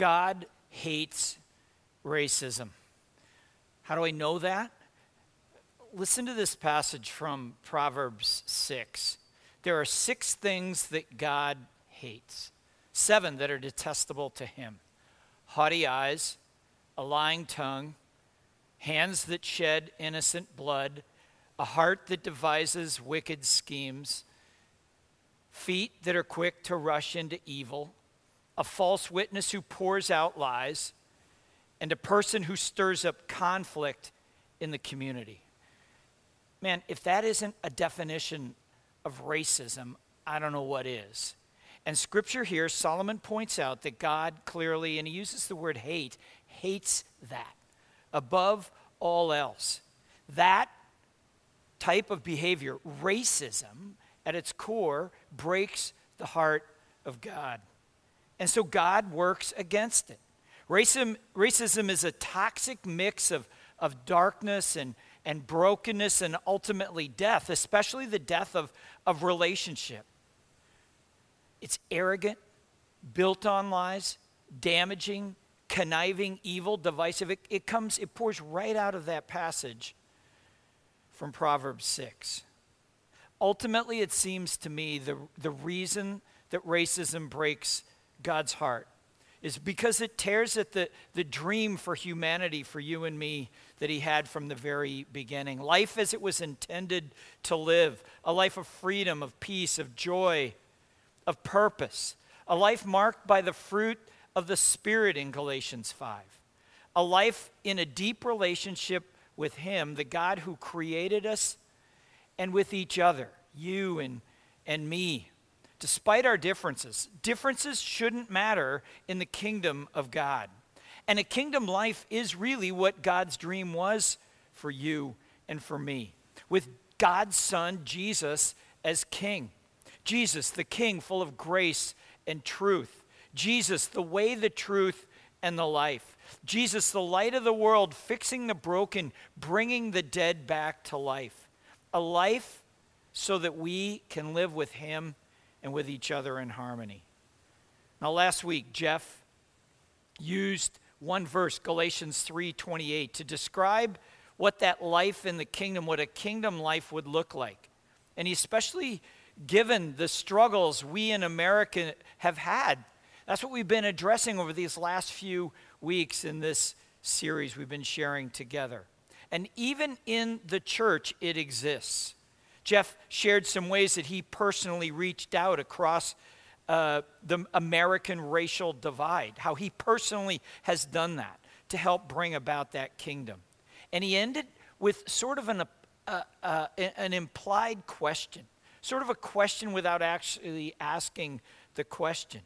God hates racism. How do I know that? Listen to this passage from Proverbs 6. There are six things that God hates, seven that are detestable to him haughty eyes, a lying tongue, hands that shed innocent blood, a heart that devises wicked schemes, feet that are quick to rush into evil, a false witness who pours out lies, and a person who stirs up conflict in the community. Man, if that isn't a definition of racism, I don't know what is. And scripture here, Solomon points out that God clearly, and he uses the word hate, hates that above all else. That type of behavior, racism, at its core, breaks the heart of God. And so God works against it. Racism, racism is a toxic mix of, of darkness and, and brokenness and ultimately death, especially the death of, of relationship. It's arrogant, built on lies, damaging, conniving, evil, divisive. It, it comes, it pours right out of that passage from Proverbs 6. Ultimately, it seems to me the, the reason that racism breaks God's heart is because it tears at the, the dream for humanity, for you and me, that He had from the very beginning. Life as it was intended to live, a life of freedom, of peace, of joy, of purpose, a life marked by the fruit of the Spirit in Galatians 5, a life in a deep relationship with Him, the God who created us, and with each other, you and, and me. Despite our differences, differences shouldn't matter in the kingdom of God. And a kingdom life is really what God's dream was for you and for me, with God's Son, Jesus, as King. Jesus, the King, full of grace and truth. Jesus, the way, the truth, and the life. Jesus, the light of the world, fixing the broken, bringing the dead back to life. A life so that we can live with Him and with each other in harmony. Now, last week, Jeff used one verse, Galatians 3:28, to describe what that life in the kingdom, what a kingdom life would look like. And he especially given the struggles we in America have had. That's what we've been addressing over these last few weeks in this series we've been sharing together. And even in the church, it exists. Jeff shared some ways that he personally reached out across uh, the American racial divide, how he personally has done that to help bring about that kingdom. And he ended with sort of an, uh, uh, an implied question sort of a question without actually asking the question.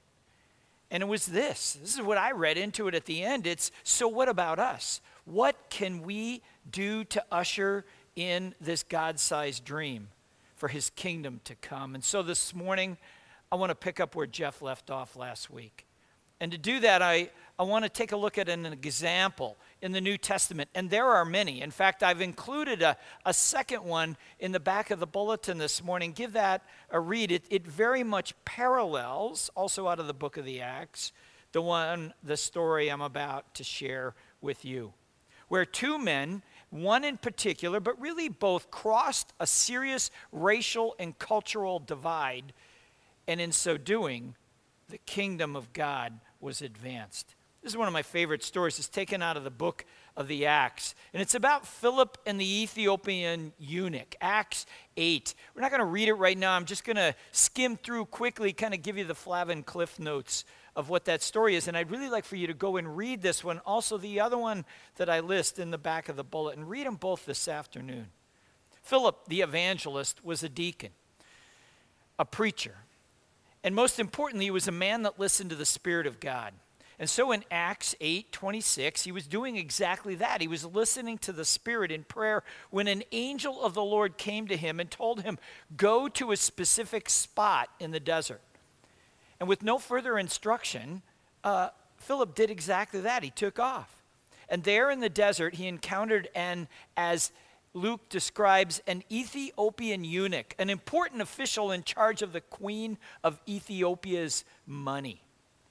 And it was this this is what I read into it at the end. It's so what about us? What can we do to usher in this God sized dream for his kingdom to come? And so this morning, I want to pick up where Jeff left off last week. And to do that, I, I want to take a look at an example in the New Testament, and there are many. In fact, I've included a, a second one in the back of the bulletin this morning. Give that a read. It, it very much parallels, also out of the book of the Acts, the one, the story I'm about to share with you, where two men, one in particular, but really both crossed a serious racial and cultural divide, and in so doing, the kingdom of God was advanced. This is one of my favorite stories. It's taken out of the book of the Acts. And it's about Philip and the Ethiopian eunuch, Acts 8. We're not going to read it right now. I'm just going to skim through quickly, kind of give you the Flavin Cliff notes of what that story is. And I'd really like for you to go and read this one, also the other one that I list in the back of the bullet, and read them both this afternoon. Philip, the evangelist, was a deacon, a preacher. And most importantly, he was a man that listened to the Spirit of God. And so in Acts 8 26, he was doing exactly that. He was listening to the Spirit in prayer when an angel of the Lord came to him and told him, Go to a specific spot in the desert. And with no further instruction, uh, Philip did exactly that. He took off. And there in the desert, he encountered an, as Luke describes, an Ethiopian eunuch, an important official in charge of the queen of Ethiopia's money.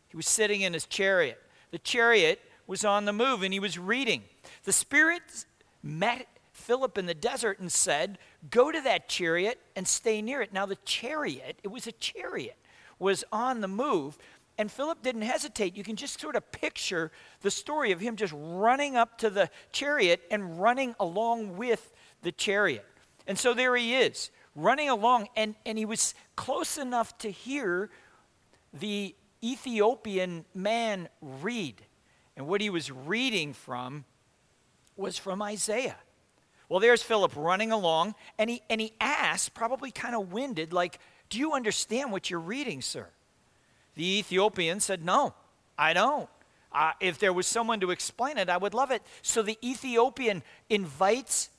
He was sitting in his chariot. The chariot was on the move and he was reading. The Spirit met Philip in the desert and said, Go to that chariot and stay near it. Now, the chariot, it was a chariot, was on the move. And Philip didn't hesitate. You can just sort of picture the story of him just running up to the chariot and running along with the chariot. And so there he is, running along, and, and he was close enough to hear the Ethiopian man read. And what he was reading from was from Isaiah. Well, there's Philip running along, and he, and he asked, probably kind of winded, like, Do you understand what you're reading, sir? The Ethiopian said, No, I don't. Uh, if there was someone to explain it, I would love it. So the Ethiopian invites,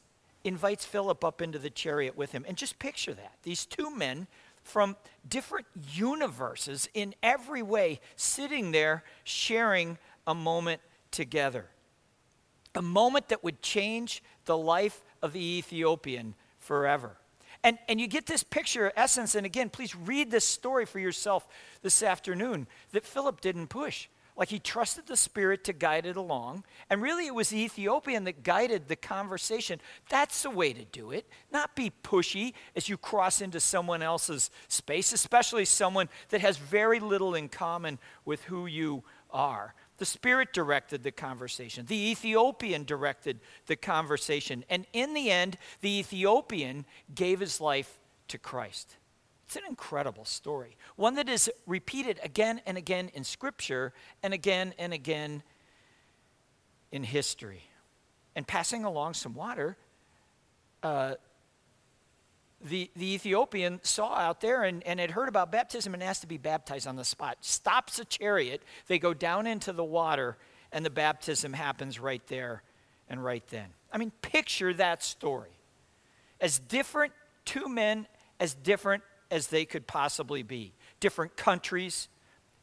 invites Philip up into the chariot with him. And just picture that. These two men from different universes in every way sitting there sharing a moment together. A moment that would change the life of the Ethiopian forever. And, and you get this picture, essence, and again, please read this story for yourself this afternoon that Philip didn't push. Like he trusted the Spirit to guide it along. And really, it was the Ethiopian that guided the conversation. That's the way to do it. Not be pushy as you cross into someone else's space, especially someone that has very little in common with who you are. The Spirit directed the conversation. The Ethiopian directed the conversation. And in the end, the Ethiopian gave his life to Christ. It's an incredible story, one that is repeated again and again in Scripture and again and again in history. And passing along some water, uh, the, the Ethiopian saw out there and, and had heard about baptism and asked to be baptized on the spot. Stops a chariot, they go down into the water, and the baptism happens right there and right then. I mean, picture that story. As different, two men as different as they could possibly be. Different countries,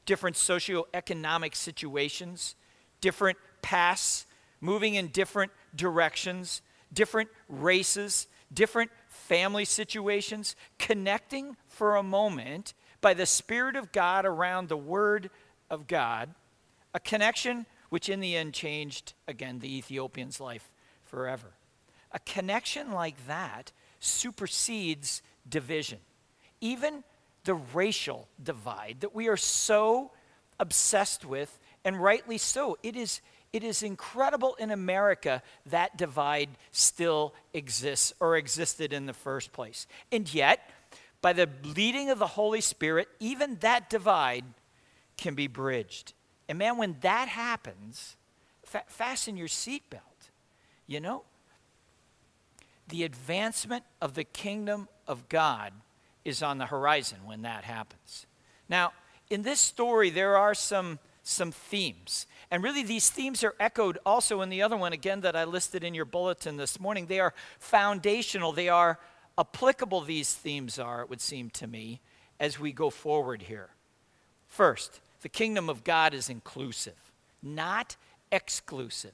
different socioeconomic situations, different paths, moving in different directions, different races, different family situations, connecting for a moment by the Spirit of God around the Word of God, a connection which in the end changed, again, the Ethiopian's life forever. A connection like that supersedes division, even the racial divide that we are so obsessed with, and rightly so. It is it is incredible in America that divide still exists or existed in the first place. And yet, by the leading of the Holy Spirit, even that divide can be bridged. And man, when that happens, fa- fasten your seatbelt. You know, the advancement of the kingdom of God is on the horizon when that happens. Now, in this story, there are some, some themes. And really, these themes are echoed also in the other one, again, that I listed in your bulletin this morning. They are foundational, they are applicable, these themes are, it would seem to me, as we go forward here. First, the kingdom of God is inclusive, not exclusive.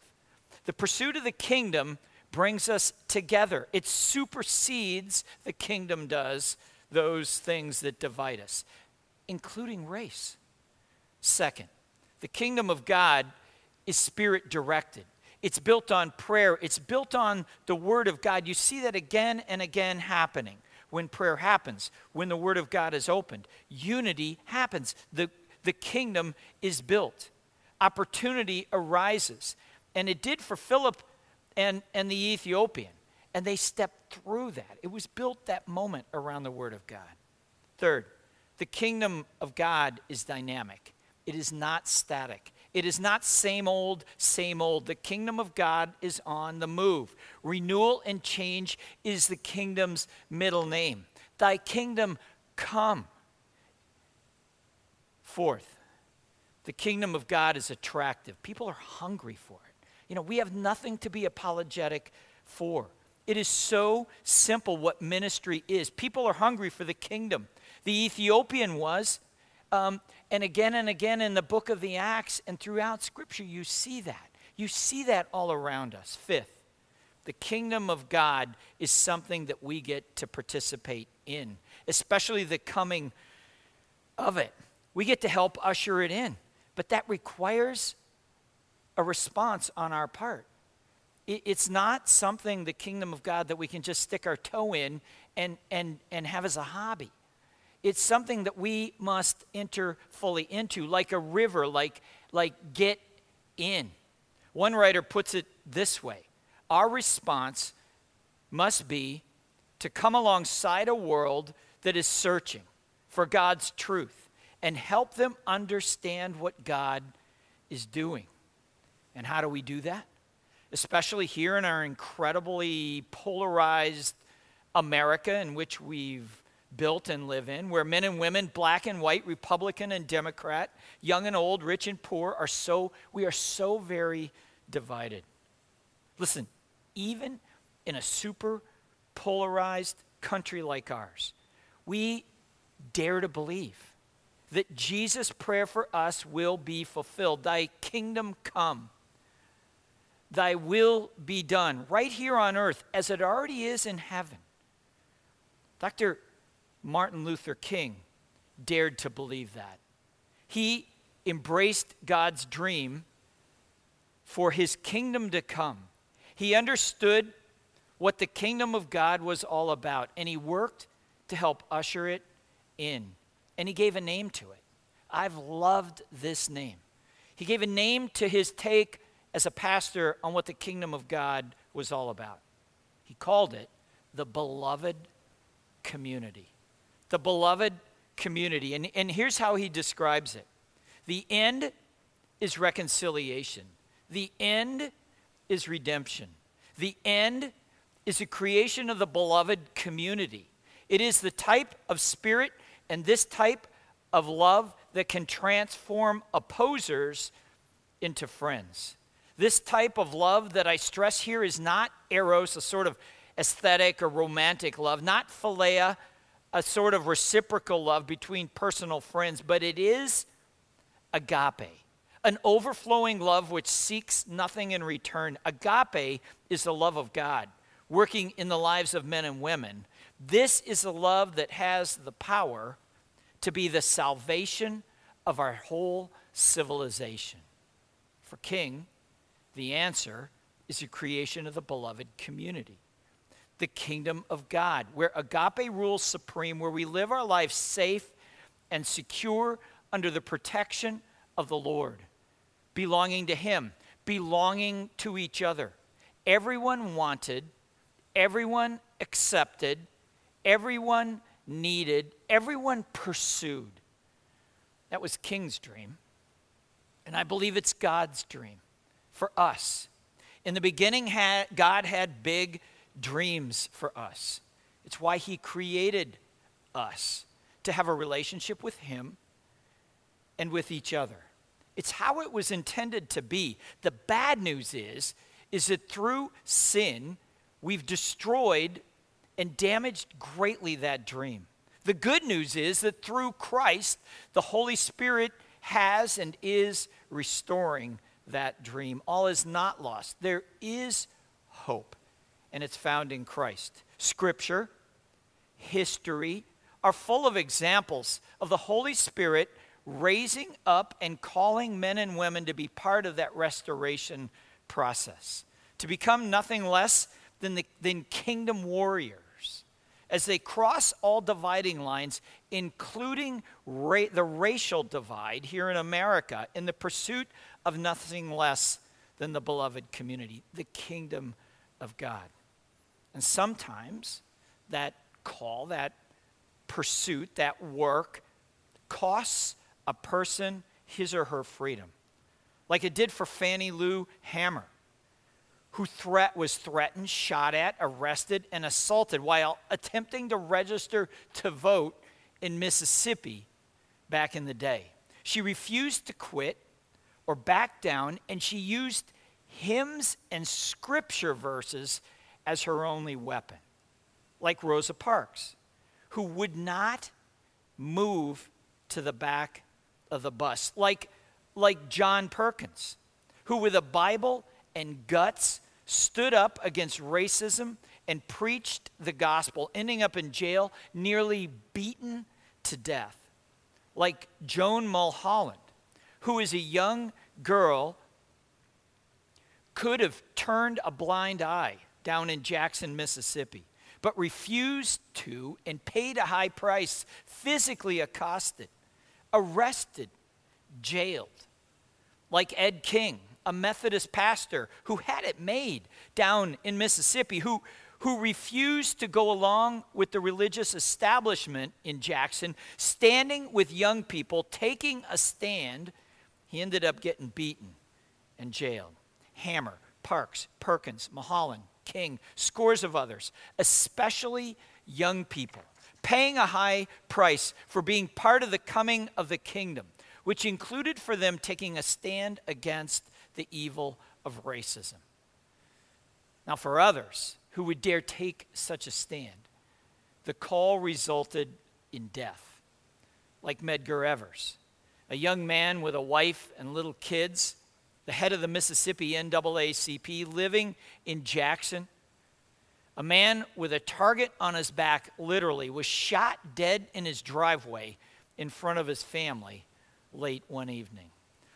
The pursuit of the kingdom brings us together, it supersedes, the kingdom does, those things that divide us, including race. Second, the kingdom of God is spirit directed. It's built on prayer, it's built on the Word of God. You see that again and again happening when prayer happens, when the Word of God is opened. Unity happens, the, the kingdom is built, opportunity arises. And it did for Philip and, and the Ethiopian. And they stepped through that. It was built that moment around the Word of God. Third, the kingdom of God is dynamic. It is not static. It is not same old, same old. The kingdom of God is on the move. Renewal and change is the kingdom's middle name. Thy kingdom come. Fourth, the kingdom of God is attractive. People are hungry for it. You know, we have nothing to be apologetic for. It is so simple what ministry is. People are hungry for the kingdom. The Ethiopian was. Um, and again and again in the book of the Acts and throughout Scripture, you see that. You see that all around us. Fifth, the kingdom of God is something that we get to participate in, especially the coming of it. We get to help usher it in, but that requires a response on our part. It's not something, the kingdom of God, that we can just stick our toe in and, and, and have as a hobby. It's something that we must enter fully into, like a river, like, like get in. One writer puts it this way Our response must be to come alongside a world that is searching for God's truth and help them understand what God is doing. And how do we do that? especially here in our incredibly polarized America in which we've built and live in, where men and women, black and white, Republican and Democrat, young and old, rich and poor, are so, we are so very divided. Listen, even in a super polarized country like ours, we dare to believe that Jesus' prayer for us will be fulfilled. Thy kingdom come Thy will be done right here on earth as it already is in heaven. Dr. Martin Luther King dared to believe that. He embraced God's dream for his kingdom to come. He understood what the kingdom of God was all about, and he worked to help usher it in. And he gave a name to it. I've loved this name. He gave a name to his take as a pastor on what the kingdom of God was all about. He called it the beloved community. The beloved community. And, and here's how he describes it the end is reconciliation, the end is redemption, the end is the creation of the beloved community. It is the type of spirit and this type of love that can transform opposers into friends. This type of love that I stress here is not eros, a sort of aesthetic or romantic love, not philia, a sort of reciprocal love between personal friends, but it is agape, an overflowing love which seeks nothing in return. Agape is the love of God working in the lives of men and women. This is a love that has the power to be the salvation of our whole civilization. For King, the answer is the creation of the beloved community, the kingdom of God, where agape rules supreme, where we live our life safe and secure under the protection of the Lord, belonging to Him, belonging to each other. Everyone wanted, everyone accepted, everyone needed, everyone pursued. That was King's dream. And I believe it's God's dream for us. In the beginning, God had big dreams for us. It's why He created us to have a relationship with Him and with each other. It's how it was intended to be. The bad news is, is that through sin, we've destroyed and damaged greatly that dream. The good news is that through Christ, the Holy Spirit has and is restoring that dream. All is not lost. There is hope, and it's found in Christ. Scripture, history are full of examples of the Holy Spirit raising up and calling men and women to be part of that restoration process, to become nothing less than, the, than kingdom warriors as they cross all dividing lines, including ra- the racial divide here in America, in the pursuit of nothing less than the beloved community, the kingdom of God. And sometimes that call, that pursuit, that work costs a person his or her freedom, like it did for Fannie Lou Hamer, who threat, was threatened, shot at, arrested, and assaulted while attempting to register to vote in Mississippi back in the day. She refused to quit or back down, and she used hymns and scripture verses as her only weapon, like Rosa Parks, who would not move to the back of the bus, like, like John Perkins, who with a Bible and guts stood up against racism and preached the gospel, ending up in jail, nearly beaten to death, like Joan Mulholland, who is a young girl could have turned a blind eye down in Jackson, Mississippi, but refused to and paid a high price, physically accosted, arrested, jailed. Like Ed King, a Methodist pastor who had it made down in Mississippi, who, who refused to go along with the religious establishment in Jackson, standing with young people, taking a stand. He ended up getting beaten and jailed. Hammer, Parks, Perkins, Mulholland, King, scores of others, especially young people, paying a high price for being part of the coming of the kingdom, which included for them taking a stand against the evil of racism. Now, for others who would dare take such a stand, the call resulted in death, like Medgar Evers, a young man with a wife and little kids, the head of the Mississippi NAACP, living in Jackson. A man with a target on his back, literally, was shot dead in his driveway in front of his family late one evening.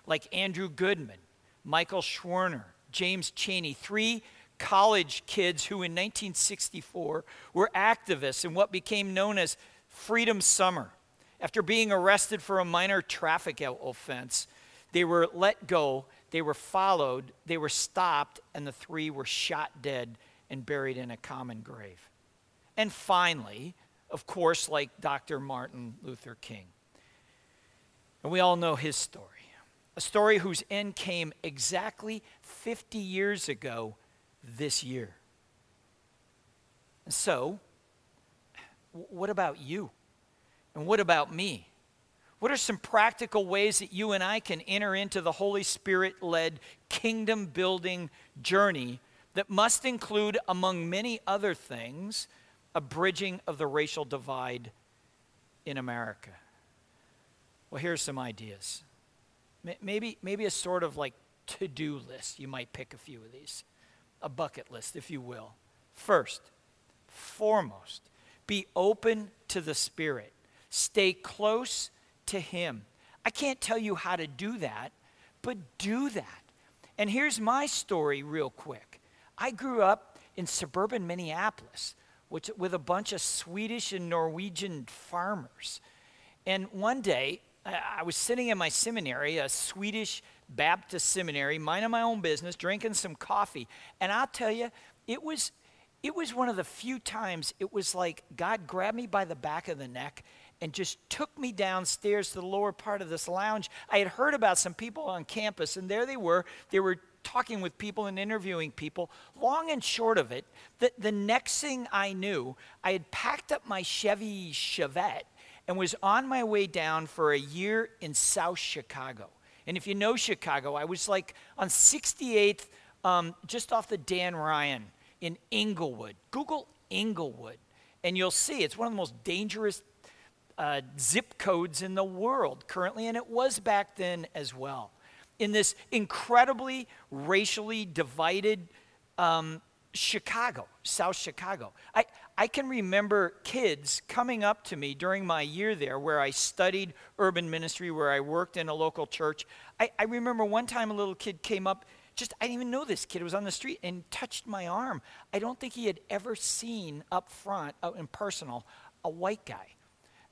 Like Andrew Goodman, Michael Schwerner, James Chaney, three college kids who in 1964 were activists in what became known as Freedom Summer. After being arrested for a minor traffic offense, they were let go, they were followed, they were stopped, and the three were shot dead and buried in a common grave. And finally, of course, like Dr. Martin Luther King. And we all know his story a story whose end came exactly 50 years ago this year. And so, what about you? And what about me? What are some practical ways that you and I can enter into the Holy Spirit led kingdom building journey that must include, among many other things, a bridging of the racial divide in America? Well, here's some ideas. Maybe, maybe a sort of like to do list. You might pick a few of these, a bucket list, if you will. First, foremost, be open to the Spirit, stay close to Him. I can't tell you how to do that, but do that. And here's my story, real quick. I grew up in suburban Minneapolis which, with a bunch of Swedish and Norwegian farmers. And one day, I was sitting in my seminary, a Swedish Baptist seminary, minding my own business, drinking some coffee. And I'll tell you, it was, it was one of the few times it was like God grabbed me by the back of the neck and just took me downstairs to the lower part of this lounge. I had heard about some people on campus, and there they were. They were talking with people and interviewing people. Long and short of it, the, the next thing I knew, I had packed up my Chevy Chevette and was on my way down for a year in South Chicago. And if you know Chicago, I was like on 68th, um, just off the Dan Ryan in Englewood. Google Englewood, and you'll see it's one of the most dangerous uh, zip codes in the world currently, and it was back then as well. In this incredibly racially divided um, Chicago, South Chicago. I, I can remember kids coming up to me during my year there where I studied urban ministry, where I worked in a local church. I, I remember one time a little kid came up, just, I didn't even know this kid was on the street and touched my arm. I don't think he had ever seen up front, out in personal, a white guy.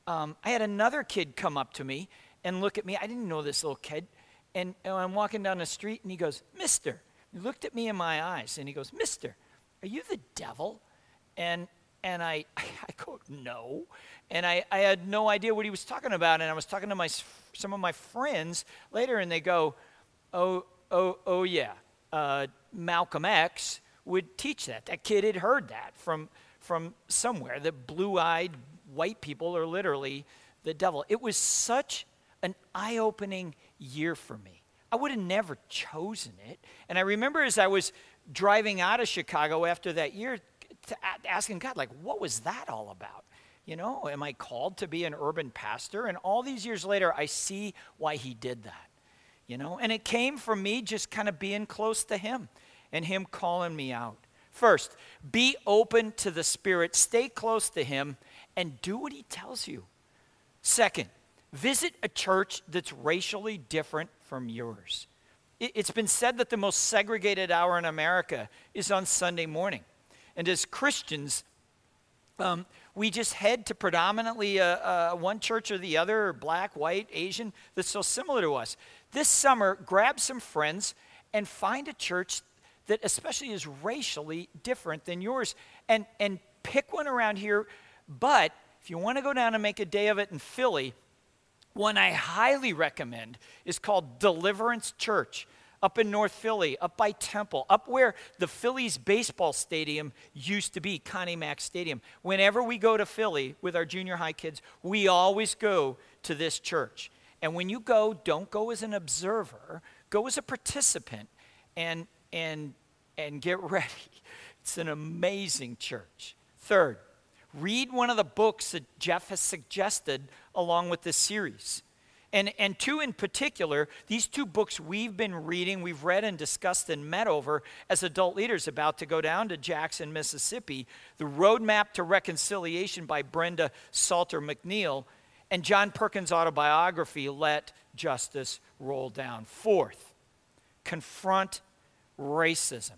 Um, I had another kid come up to me and look at me. I didn't know this little kid. And, and I'm walking down the street and he goes, Mister. He looked at me in my eyes and he goes, Mister, are you the devil? And and I, I go, no. And I, I had no idea what he was talking about. And I was talking to my, some of my friends later, and they go, oh, oh, oh yeah, uh, Malcolm X would teach that. That kid had heard that from, from somewhere. The blue eyed white people are literally the devil. It was such an eye opening year for me. I would have never chosen it. And I remember as I was driving out of Chicago after that year, asking God, like, what was that all about? You know, am I called to be an urban pastor? And all these years later, I see why he did that. You know, and it came from me just kind of being close to him and him calling me out. First, be open to the Spirit, stay close to him, and do what he tells you. Second, visit a church that's racially different from yours. it, it's been said that the most segregated hour in America is on Sunday morning. And as Christians, um, we just head to predominantly uh, uh, one church or the other, black, white, Asian, that's so similar to us. This summer, grab some friends and find a church that especially is racially different than yours and, and pick one around here. But if you want to go down and make a day of it in Philly, one I highly recommend is called Deliverance Church up in North Philly, up by Temple, up where the Phillies baseball stadium used to be, Connie Mack Stadium. Whenever we go to Philly with our junior high kids, we always go to this church. And when you go, don't go as an observer, go as a participant and and and get ready. It's an amazing church. Third, read one of the books that Jeff has suggested along with this series. And, and two in particular, these two books we've been reading, we've read and discussed and met over as adult leaders about to go down to Jackson, Mississippi The Roadmap to Reconciliation by Brenda Salter McNeil, and John Perkins' autobiography, Let Justice Roll Down. Fourth, confront racism.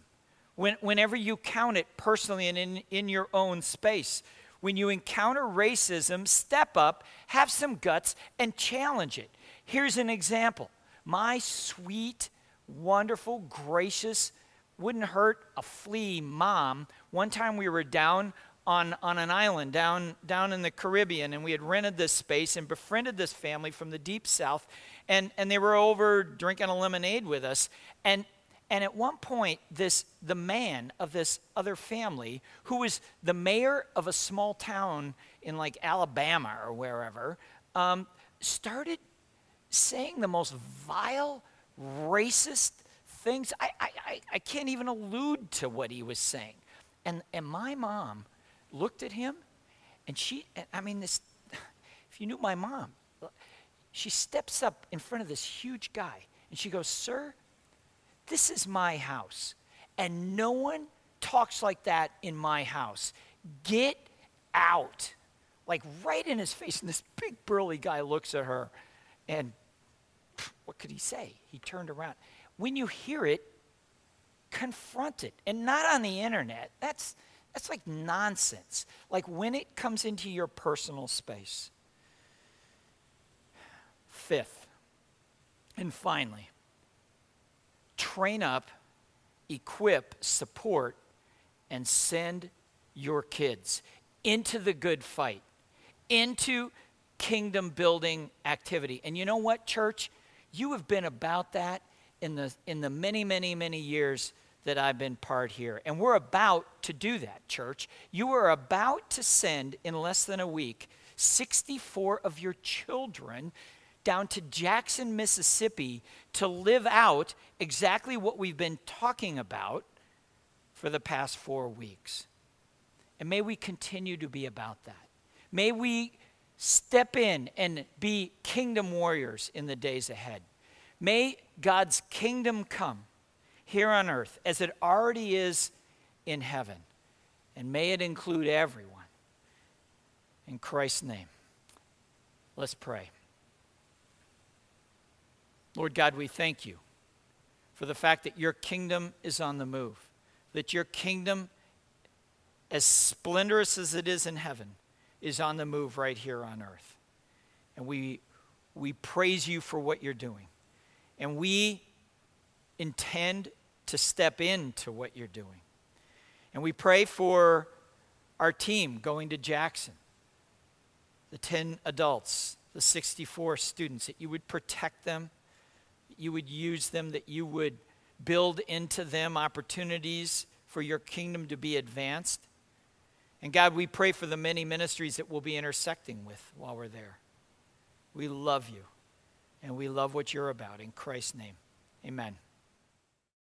When, whenever you count it personally and in, in your own space, when you encounter racism, step up, have some guts, and challenge it. Here's an example my sweet, wonderful, gracious, wouldn't hurt a flea mom. One time we were down on, on an island down, down in the Caribbean, and we had rented this space and befriended this family from the deep south, and, and they were over drinking a lemonade with us. And, and at one point, this the man of this other family, who was the mayor of a small town in like Alabama or wherever, um, started saying the most vile, racist things. I, I, I can't even allude to what he was saying. And, and my mom looked at him, and she, I mean, this, if you knew my mom, she steps up in front of this huge guy, and she goes, Sir, this is my house, and no one talks like that in my house. Get out. Like right in his face. And this big burly guy looks at her, and what could he say? He turned around. When you hear it, confront it. And not on the internet. That's, that's like nonsense. Like when it comes into your personal space. Fifth, and finally, train up, equip, support, and send your kids into the good fight, into kingdom building activity. And you know what, church? You have been about that in the, in the many, many, many years that I've been part here. And we're about to do that, church. You are about to send, in less than a week, 64 of your children down to Jackson, Mississippi to live out exactly what we've been talking about for the past four weeks. And may we continue to be about that. May we step in and be kingdom warriors in the days ahead. May God's kingdom come here on earth as it already is in heaven. And may it include everyone. In Christ's name, let's pray. Lord God, we thank you for the fact that your kingdom is on the move, that your kingdom, as splendorous as it is in heaven, is on the move right here on earth. And we, we praise you for what you're doing. And we intend to step into what you're doing. And we pray for our team going to Jackson, the 10 adults, the 64 students, that you would protect them you would use them, that you would build into them opportunities for your kingdom to be advanced. And God, we pray for the many ministries that we'll be intersecting with while we're there. We love you, and we love what you're about. In Christ's name, amen.